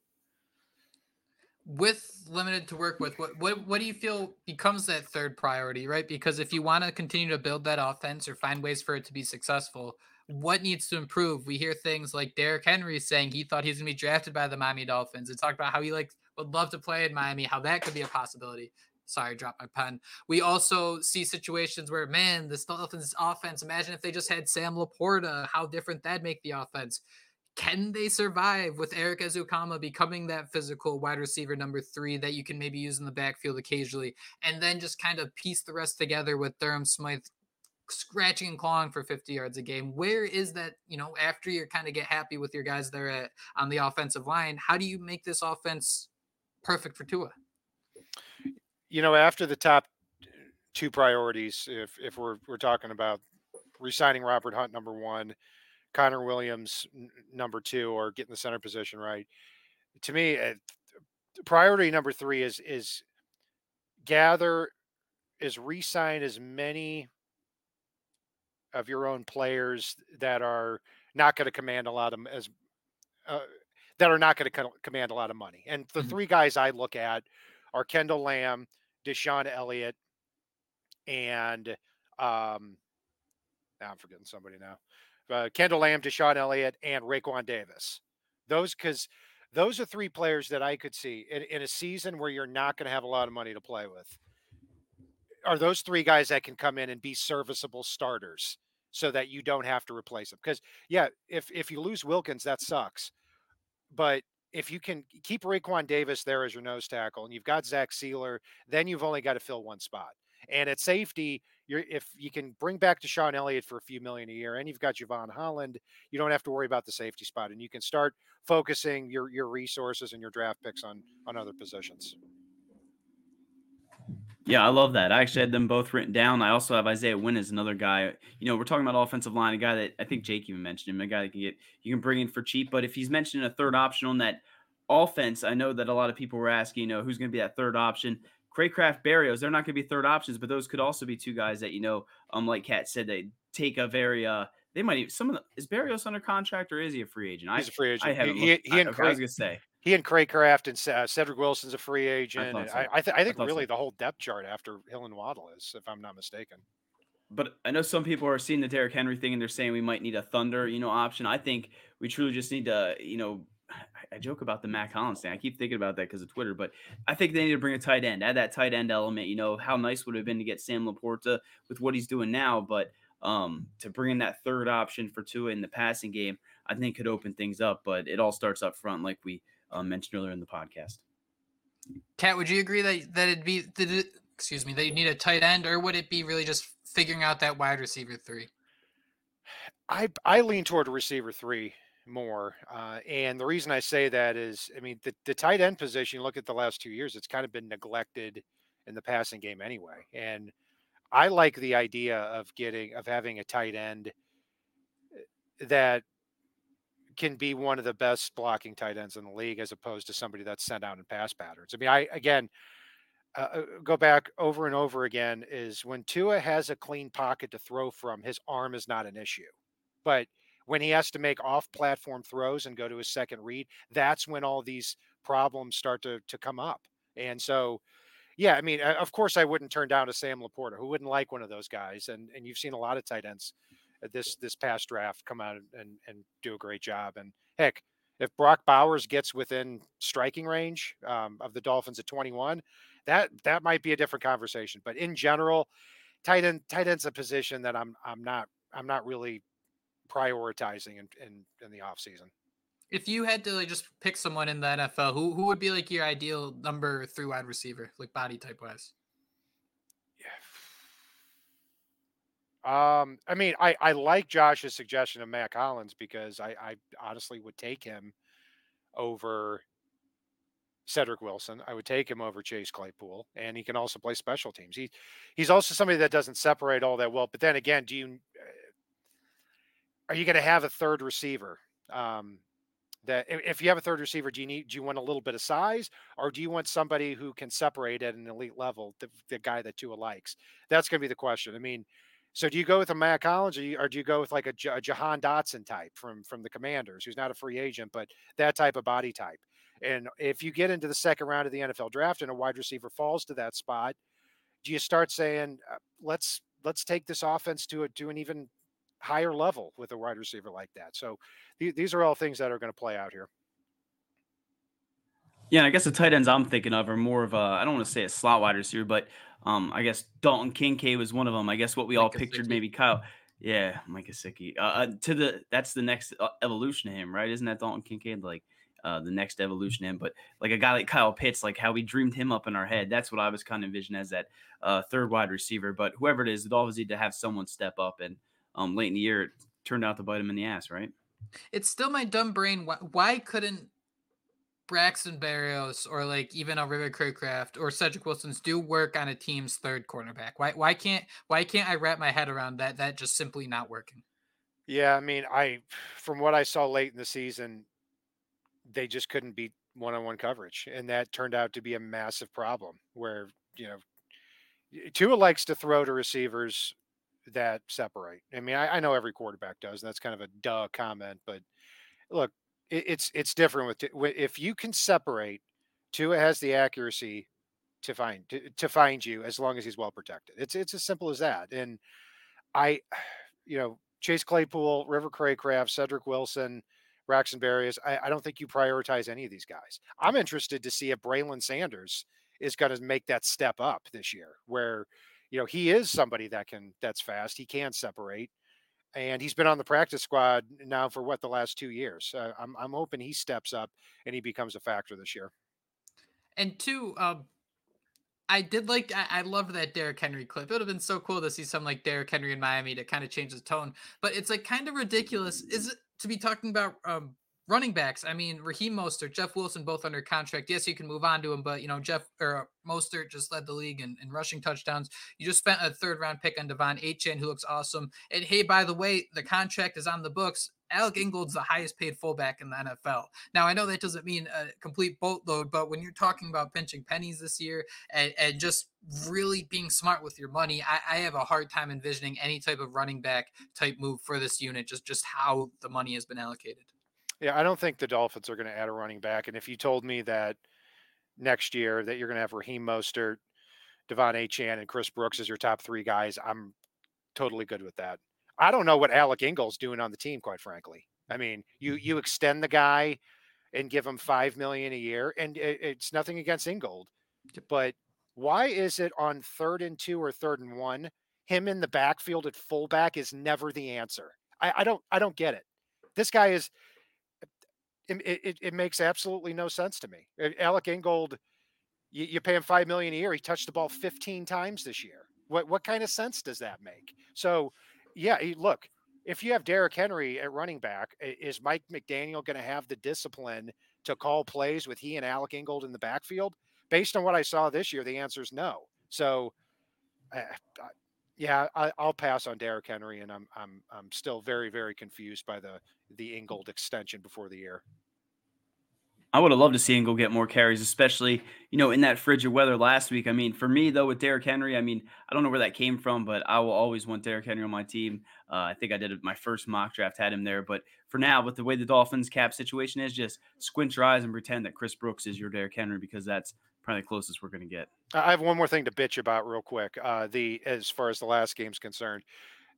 with limited to work with, what what what do you feel becomes that third priority, right? Because if you want to continue to build that offense or find ways for it to be successful, what needs to improve? We hear things like Derrick Henry saying he thought he's gonna be drafted by the Miami Dolphins and talked about how he like would love to play in Miami, how that could be a possibility. Sorry, drop my pen. We also see situations where, man, this Dolphins offense. Imagine if they just had Sam Laporta, how different that'd make the offense can they survive with Erik Ezukanma becoming that physical wide receiver number three that you can maybe use in the backfield occasionally, and then just kind of piece the rest together with Durham Smythe scratching and clawing for 50 yards a game? Where is that, you know, after you kind of get happy with your guys there at on the offensive line, how do you make this offense perfect for Tua? You know, after the top two priorities, if if we're we're talking about resigning Robert Hunt number one, Connor Williams n- number two, or getting the center position right. To me, uh, priority number three is is gather is re-sign as many of your own players that are not going to command a lot of as uh, that are not going to command a lot of money. And the mm-hmm. three guys I look at are Kendall Lamm, DeShon Elliott, and um, now I'm forgetting somebody now. Uh, Kendall Lamm, DeShon Elliott, and Raekwon Davis. Those because those are three players that I could see in, in a season where you're not going to have a lot of money to play with. Are those three guys that can come in and be serviceable starters so that you don't have to replace them? Because yeah, if if you lose Wilkins, that sucks. But if you can keep Raekwon Davis there as your nose tackle and you've got Zach Sieler, then you've only got to fill one spot. And at safety, you're if you can bring back DeShon Elliott for a few million a year, and you've got Jevon Holland, you don't have to worry about the safety spot, and you can start focusing your your resources and your draft picks on on other positions. Yeah, I love that. I actually had them both written down. I also have Isaiah Wynn as another guy. You know, we're talking about offensive line, a guy that I think Jake even mentioned him, a guy that can get you can bring in for cheap. But if he's mentioned a third option on that offense, I know that a lot of people were asking, you know, who's going to be that third option. Cracraft Berrios, they're not going to be third options, but those could also be two guys that you know, um, like Cat said, they take a very uh, they might even some of the is Berrios under contract or is he a free agent? He's I, a free agent. I haven't. He, he, he and Craig, I was gonna say he and Cracraft and uh, Cedric Wilson's a free agent. I, so. I, I, th- I, think really so. the whole depth chart after Hill and Waddle is, if I'm not mistaken. But I know some people are seeing the Derrick Henry thing and they're saying we might need a Thunder, you know, option. I think we truly just need to, you know, I joke about the Mack Hollins thing. I keep thinking about that because of Twitter, but I think they need to bring a tight end, add that tight end element. You know, how nice would it have been to get Sam LaPorta with what he's doing now, but um, to bring in that third option for Tua in the passing game, I think could open things up. But it all starts up front, like we uh, mentioned earlier in the podcast. Cat, would you agree that that it'd be that excuse me that you need a tight end, or would it be really just figuring out that wide receiver three? I I lean toward receiver three more. Uh, and the reason I say that is, I mean, the, the tight end position, look at the last two years, it's kind of been neglected in the passing game anyway. And I like the idea of getting, of having a tight end eh, that can be one of the best blocking tight ends in the league as opposed to somebody that's sent out in pass patterns. I mean, I, again, uh, uh go back over and over again is when Tua has a clean pocket to throw from, his arm is not an issue. But when he has to make off platform throws and go to his second read, that's when all these problems start to, to come up. And so, yeah, I mean, of course, I wouldn't turn down a Sam LaPorta. Who wouldn't like one of those guys? And and you've seen a lot of tight ends this this past draft come out and and do a great job. And heck, if Brock Bowers gets within striking range um, of the Dolphins at 21, that that might be a different conversation. But in general, tight end tight end's a position that I'm I'm not I'm not really prioritizing in in, in the off season. If you had to like just pick someone in the NFL, who who would be like your ideal number three wide receiver, like body type wise? Um, I mean, I I like Josh's suggestion of Mack Hollins because I I honestly would take him over Cedric Wilson. I would take him over Chase Claypool, and he can also play special teams. He he's also somebody that doesn't separate all that well. But then again, do you are you going to have a third receiver? Um, that if you have a third receiver, do you need do you want a little bit of size, or do you want somebody who can separate at an elite level, the, the guy that Tua likes? That's going to be the question. I mean, so do you go with a Mack Hollins, or, do you go with like a, a Jahan Dotson type from from the Commanders, who's not a free agent, but that type of body type? And if you get into the second round of the NFL draft and a wide receiver falls to that spot, do you start saying, uh, let's let's take this offense to a, to an even higher level with a wide receiver like that. So th- these are all things that are going to play out here. Yeah, I guess the tight ends I'm thinking of are more of a I don't want to say a slot wide receiver, but um, I guess Dalton Kincaid was one of them. I guess what we Mike all pictured, maybe Kyle. Yeah, Mike Gesicki. Uh, uh, to the that's the next uh, evolution of him, right? Isn't that Dalton Kincaid like uh, the next evolution of him? But like a guy like Kyle Pitts, like how we dreamed him up in our head. That's what I was kind of envisioning as that uh, third wide receiver. But whoever it is, it always need to have someone step up and um, late in the year, it turned out to bite him in the ass, right? It's still my dumb brain. Why, why couldn't Braxton Berrios or like even a River Cracraft or Cedric Wilson's do work on a team's third cornerback. Why why can't why can't I wrap my head around that that just simply not working? Yeah, I mean, I from what I saw late in the season, they just couldn't beat one-on-one coverage, and that turned out to be a massive problem. Where you know, Tua likes to throw to receivers that separate. I mean, I, I know every quarterback does, and that's kind of a duh comment, but look, it, it's it's different with if you can separate. Tua has the accuracy to find to, to find you as long as he's well protected. It's it's as simple as that. And I, you know, Chase Claypool, River Cracraft, Cedric Wilson, Braxton Berrios. I, I, don't think you prioritize any of these guys. I'm interested to see if Braylon Sanders is going to make that step up this year, where you know he is somebody that can that's fast. He can separate and he's been on the practice squad now for what the last two years. Uh, I'm I'm hoping he steps up and he becomes a factor this year. And two, um, I did like I, I that Derrick Henry clip. It would have been so cool to see some like Derrick Henry in Miami to kind of change the tone. But it's like kind of ridiculous, is it to be talking about um, running backs, I mean, Raheem Mostert, Jeff Wilson, both under contract. Yes, you can move on to him, but you know, Jeff or uh, Mostert just led the league in, in rushing touchdowns. You just spent a third round pick on De'Von Achane, who looks awesome. And hey, by the way, the contract is on the books. Alec Ingold's the highest paid fullback in the NFL. Now, I know that doesn't mean a complete boatload, but when you're talking about pinching pennies this year and, and just really being smart with your money, I, I, have a hard time envisioning any type of running back type move for this unit, just, just how the money has been allocated. Yeah, I don't think the Dolphins are going to add a running back. And if you told me that next year that you're going to have Raheem Mostert, De'Von Achane, and Chris Brooks as your top three guys, I'm totally good with that. I don't know what Alec Ingold's doing on the team, quite frankly. I mean, you you mm-hmm. extend the guy and give him five million a year, and it, it's nothing against Ingold, but why is it on third and two or third and one, him in the backfield at fullback is never the answer? I, I don't I don't get it. This guy is it, it, it, makes absolutely no sense to me. Alec Ingold, you, you pay him five million a year. He touched the ball 15 times this year. What what kind of sense does that make? So, yeah, look, if you have Derrick Henry at running back, is Mike McDaniel going to have the discipline to call plays with he and Alec Ingold in the backfield? Based on what I saw this year, the answer is no. So, uh, yeah, I, will pass on Derrick Henry, and I'm I'm I'm still very very confused by the the Ingold extension before the year. I would have loved to see Ingold get more carries, especially you know in that frigid weather last week. I mean, for me though, with Derrick Henry, I mean, I don't know where that came from, but I will always want Derrick Henry on my team. Uh, I think I did my first mock draft had him there, but for now, with the way the Dolphins cap situation is, just squint your eyes and pretend that Chris Brooks is your Derrick Henry because that's probably the closest we're going to get. I have one more thing to bitch about real quick. Uh, the as far as the last game's concerned,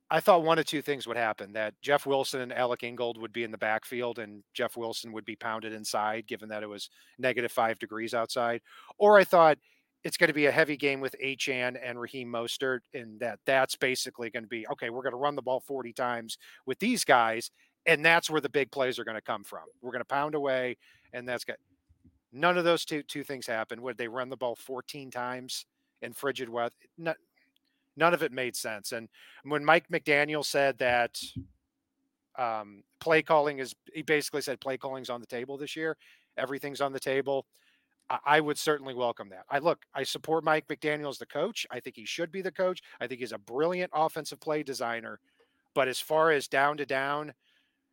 I thought one of two things would happen: that Jeff Wilson and Alec Ingold would be in the backfield, and Jeff Wilson would be pounded inside, given that it was negative five degrees outside. Or I thought it's going to be a heavy game with Achane and Raheem Mostert, and that that's basically going to be okay. We're going to run the ball 40 times with these guys, and that's where the big plays are going to come from. We're going to pound away, and that's good. None of those two two things happened. Would they run the ball 14 times in frigid weather? No, none of it made sense. And when Mike McDaniel said that um, play calling is, he basically said play calling's on the table this year. Everything's on the table. I, I would certainly welcome that. I look, I support Mike McDaniel as the coach. I think he should be the coach. I think he's a brilliant offensive play designer. But as far as down to down,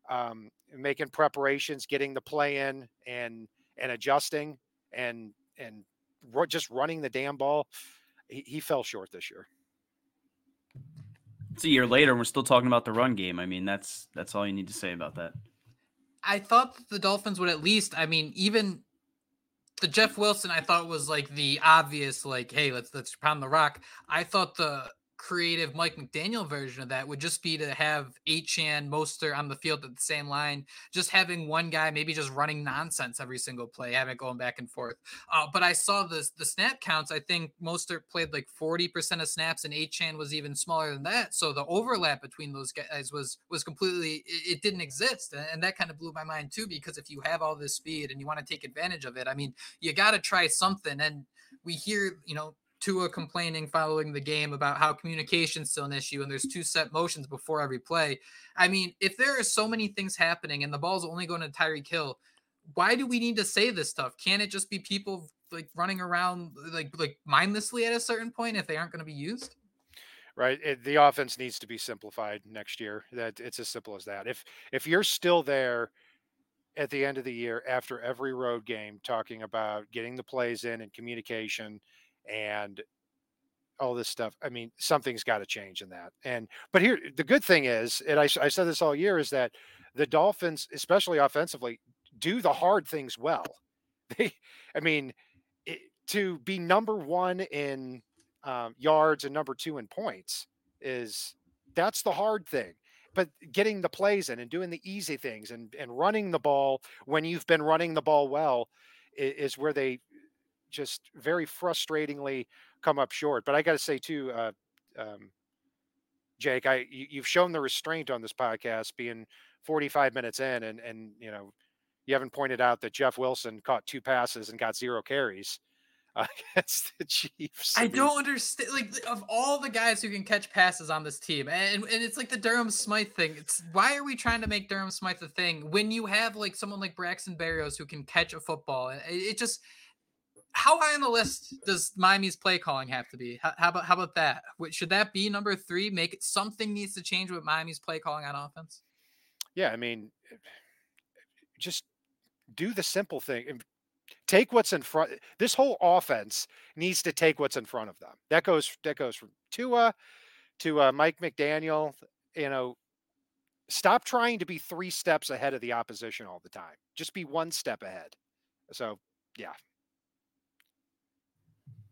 um, making preparations, getting the play in, and and adjusting and and just running the damn ball, he, he fell short this year. It's a year later, and we're still talking about the run game. I mean, that's that's all you need to say about that. I thought the Dolphins would at least. I mean, even the Jeff Wilson, I thought was like the obvious, like, hey, let's let's pound the rock. I thought the creative Mike McDaniel version of that would just be to have Achane Mostert on the field at the same line, just having one guy maybe just running nonsense every single play, having it going back and forth. Uh, but I saw the the snap counts. I think Mostert played like 40% of snaps and Achane was even smaller than that. So the overlap between those guys was was completely it, it didn't exist. And that kind of blew my mind too, because if you have all this speed and you want to take advantage of it, I mean, you got to try something. And we hear, you know, Tua complaining following the game about how communication's still an issue and there's two set motions before every play. I mean, if there are so many things happening and the ball's only going to Tyreek Hill, why do we need to say this stuff? Can't it just be people like running around like like mindlessly at a certain point if they aren't going to be used? Right. It, the offense needs to be simplified next year. That it's as simple as that. If if you're still there at the end of the year after every road game talking about getting the plays in and communication and all this stuff. I mean, something's got to change in that. And but here, the good thing is, and I, I said this all year, is that the Dolphins, especially offensively, do the hard things well. They, I mean, it, to be number one in um, yards and number two in points is that's the hard thing. But getting the plays in and doing the easy things and and running the ball when you've been running the ball well is, is where they just very frustratingly come up short. But I got to say too, uh, um, Jake, I you, have shown the restraint on this podcast, being 45 minutes in, and and you know, you haven't pointed out that Jeff Wilson caught two passes and got zero carries against the Chiefs. I, don't understand. Like of all the guys who can catch passes on this team, and and it's like the Durham Smythe thing. It's why are we trying to make Durham Smythe a thing when you have like someone like Braxton Berrios who can catch a football? It, it just how high on the list does Miami's play calling have to be? How, how, about how about that? Should that be number three? Make it something needs to change with Miami's play calling on offense. Yeah, I mean, just do the simple thing. Take what's in front. This whole offense needs to take what's in front of them. That goes that goes from Tua to uh, Mike McDaniel. You know, stop trying to be three steps ahead of the opposition all the time. Just be one step ahead. So yeah,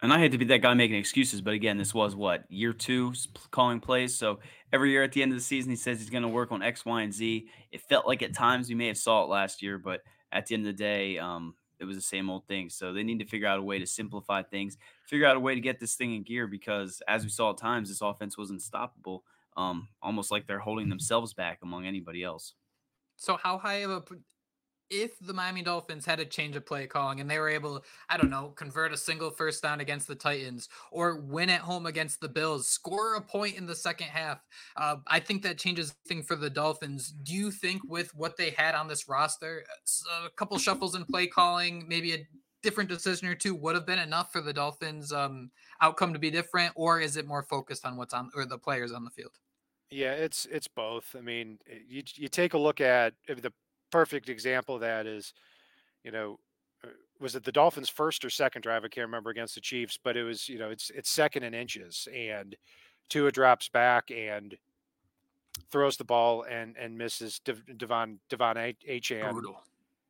and I hate to be that guy making excuses, but again, this was what year two calling plays. So every year at the end of the season, he says he's going to work on X, Y, and Z. It felt like at times we may have saw it last year, but at the end of the day, um, it was the same old thing. So they need to figure out a way to simplify things, figure out a way to get this thing in gear because as we saw at times, this offense was unstoppable, um, almost like they're holding themselves back among anybody else. So how high of a if the Miami Dolphins had a change of play calling and they were able, I don't know, convert a single first down against the Titans or win at home against the Bills, score a point in the second half, uh, I think that changes thing for the Dolphins. Do you think with what they had on this roster, a couple shuffles in play calling, maybe a different decision or two would have been enough for the Dolphins um, outcome to be different, or is it more focused on what's on or the players on the field? Yeah, it's it's both. I mean, you you take a look at the perfect example of that is, you know, uh, was it the Dolphins' first or second drive? I can't remember against the Chiefs, but it was, you know, it's it's second in inches, and Tua drops back and throws the ball and and misses Devon Devon Achane.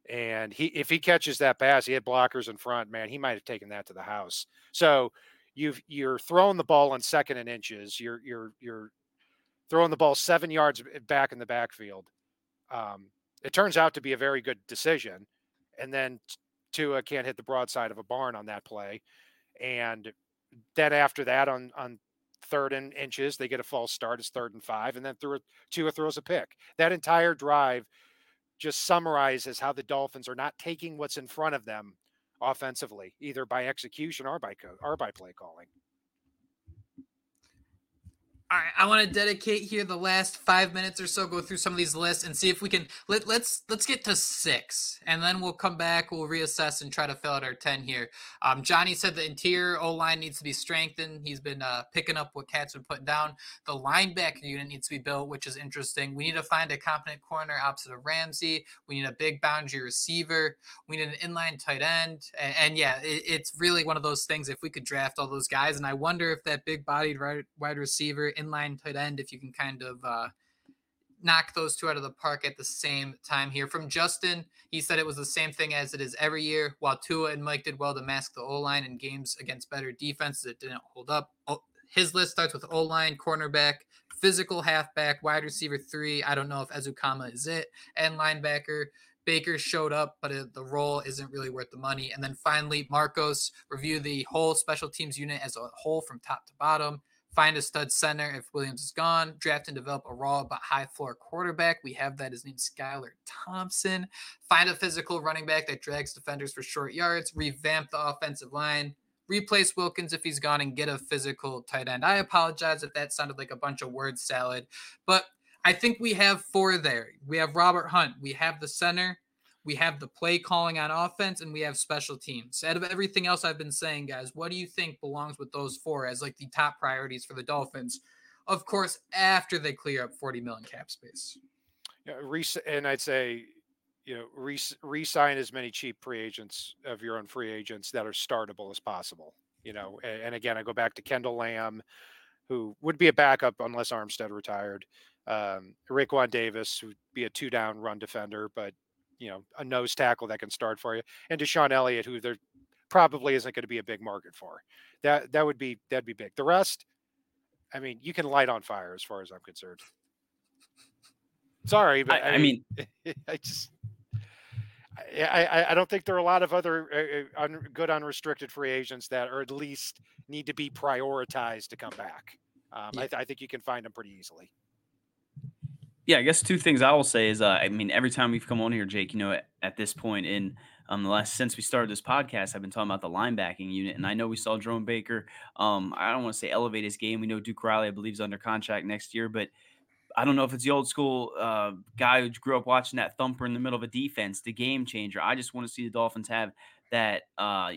And he if he catches that pass, he had blockers in front, man, he might have taken that to the house. So you've you're throwing the ball on second and inches. You're you're you're throwing the ball seven yards back in the backfield. Um, it turns out to be a very good decision. And then Tua can't hit the broadside of a barn on that play. And then after that, on on third and inches, they get a false start. It's third and five, and then through Tua throws a pick. That entire drive just summarizes how the Dolphins are not taking what's in front of them offensively, either by execution or by co- or by play calling. All right, I want to dedicate here the last five minutes or so, go through some of these lists and see if we can let let's let's get to six, and then we'll come back, we'll reassess and try to fill out our ten here. Um, Johnny said the interior O line needs to be strengthened. He's been uh, picking up what Cat's been putting down. The linebacker unit needs to be built, which is interesting. We need to find a competent corner opposite of Ramsey. We need a big boundary receiver. We need an inline tight end, and, and yeah, it, it's really one of those things. If we could draft all those guys, and I wonder if that big bodied wide receiver inline tight end if you can kind of uh, knock those two out of the park at the same time here. From Justin, he said it was the same thing as it is every year. While Tua and Mike did well to mask the O line in games against better defenses, it didn't hold up. His list starts with O line, cornerback, physical halfback, wide receiver three. I don't know if Ezukanma is it, and linebacker. Baker showed up, but the role isn't really worth the money. And then finally, Marcos review the whole special teams unit as a whole from top to bottom find a stud center if Williams is gone, draft and develop a raw but high floor quarterback. We have that. His name's Skylar Thompson. Find a physical running back that drags defenders for short yards, revamp the offensive line, replace Wilkins if he's gone, and get a physical tight end. I apologize if that sounded like a bunch of word salad, but I think we have four there. We have Robert Hunt. We have the center. We have the play calling on offense, and we have special teams. Out of everything else I've been saying, guys, what do you think belongs with those four as like the top priorities for the Dolphins? Of course, after they clear up 40 million cap space. Yeah, and I'd say, you know, re- re-sign as many cheap free agents of your own free agents that are startable as possible. You know, and, and again, I go back to Kendall Lamm, who would be a backup unless Armstead retired. Um, Raekwon Davis would be a two down run defender, but you know, a nose tackle that can start for you, and DeShon Elliott, who there probably isn't going to be a big market for. That that would be that'd be big. The rest, I mean, you can light on fire as far as I'm concerned. Sorry, but I, I mean, I just. I, I don't think there are a lot of other uh, un, good unrestricted free agents that are at least need to be prioritized to come back. Um, yeah. I, th- I, think you can find them pretty easily. Yeah, I guess two things I will say is, uh, I mean, every time we've come on here, Jake, you know, at, at this point in um, the last since we started this podcast, I've been talking about the linebacking unit, and I know we saw Jerome Baker. Um, I don't want to say elevate his game. We know Duke Riley, I believe, is under contract next year, but I don't know if it's the old school uh, guy who grew up watching that thumper in the middle of a defense, the game changer. I just want to see the Dolphins have that uh,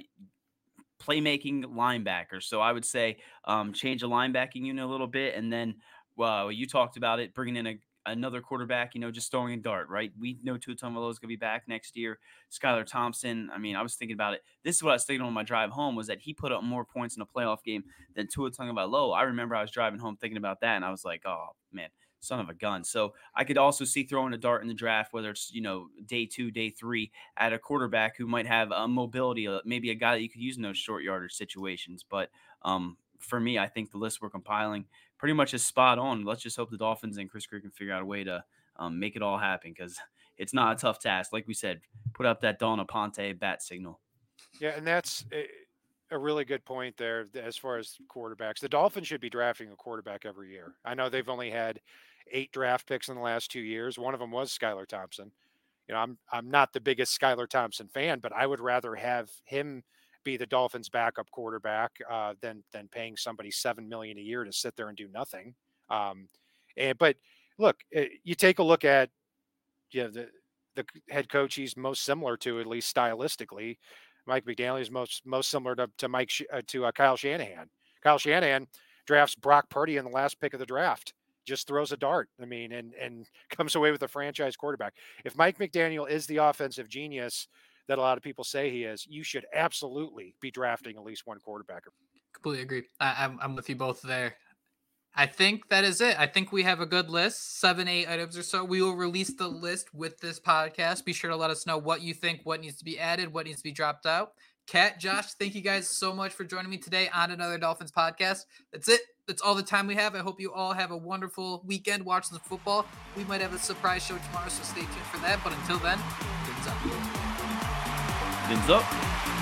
playmaking linebacker. So I would say um, change the linebacking unit a little bit, and then well, you talked about it, bringing in a, another quarterback, you know, just throwing a dart, right? We know Tua Tagovailoa is going to be back next year. Skylar Thompson, I mean, I was thinking about it. This is what I was thinking on my drive home was that he put up more points in a playoff game than Tua Tagovailoa. I remember I was driving home thinking about that, and I was like, oh, man, son of a gun. So I could also see throwing a dart in the draft, whether it's, you know, day two, day three, at a quarterback who might have a mobility, uh, maybe a guy that you could use in those short yardage situations. But um, for me, I think the list we're compiling – pretty much is spot on. Let's just hope the Dolphins and Chris Grier can figure out a way to um, make it all happen because it's not a tough task. Like we said, put up that Dawn Aponte bat signal. Yeah, and that's a really good point there as far as quarterbacks. The Dolphins should be drafting a quarterback every year. I know they've only had eight draft picks in the last two years. One of them was Skylar Thompson. You know, I'm I'm not the biggest Skylar Thompson fan, but I would rather have him – be the Dolphins' backup quarterback uh, than than paying somebody seven million a year to sit there and do nothing. Um, and but look, eh, you take a look at you know the the head coach he's most similar to at least stylistically. Mike McDaniel is most most similar to to Mike uh, to uh, Kyle Shanahan. Kyle Shanahan drafts Brock Purdy in the last pick of the draft. Just throws a dart. I mean, and and comes away with a franchise quarterback. If Mike McDaniel is the offensive genius that a lot of people say he is, you should absolutely be drafting at least one quarterback. Completely agree. I, I'm, I'm with you both there. I think that is it. I think we have a good list, seven, eight items or so. We will release the list with this podcast. Be sure to let us know what you think, what needs to be added, what needs to be dropped out. Cat, Josh, thank you guys so much for joining me today on another Dolphins podcast. That's it. That's all the time we have. I hope you all have a wonderful weekend watching the football. We might have a surprise show tomorrow, so stay tuned for that. But until then, fins up. Fins up.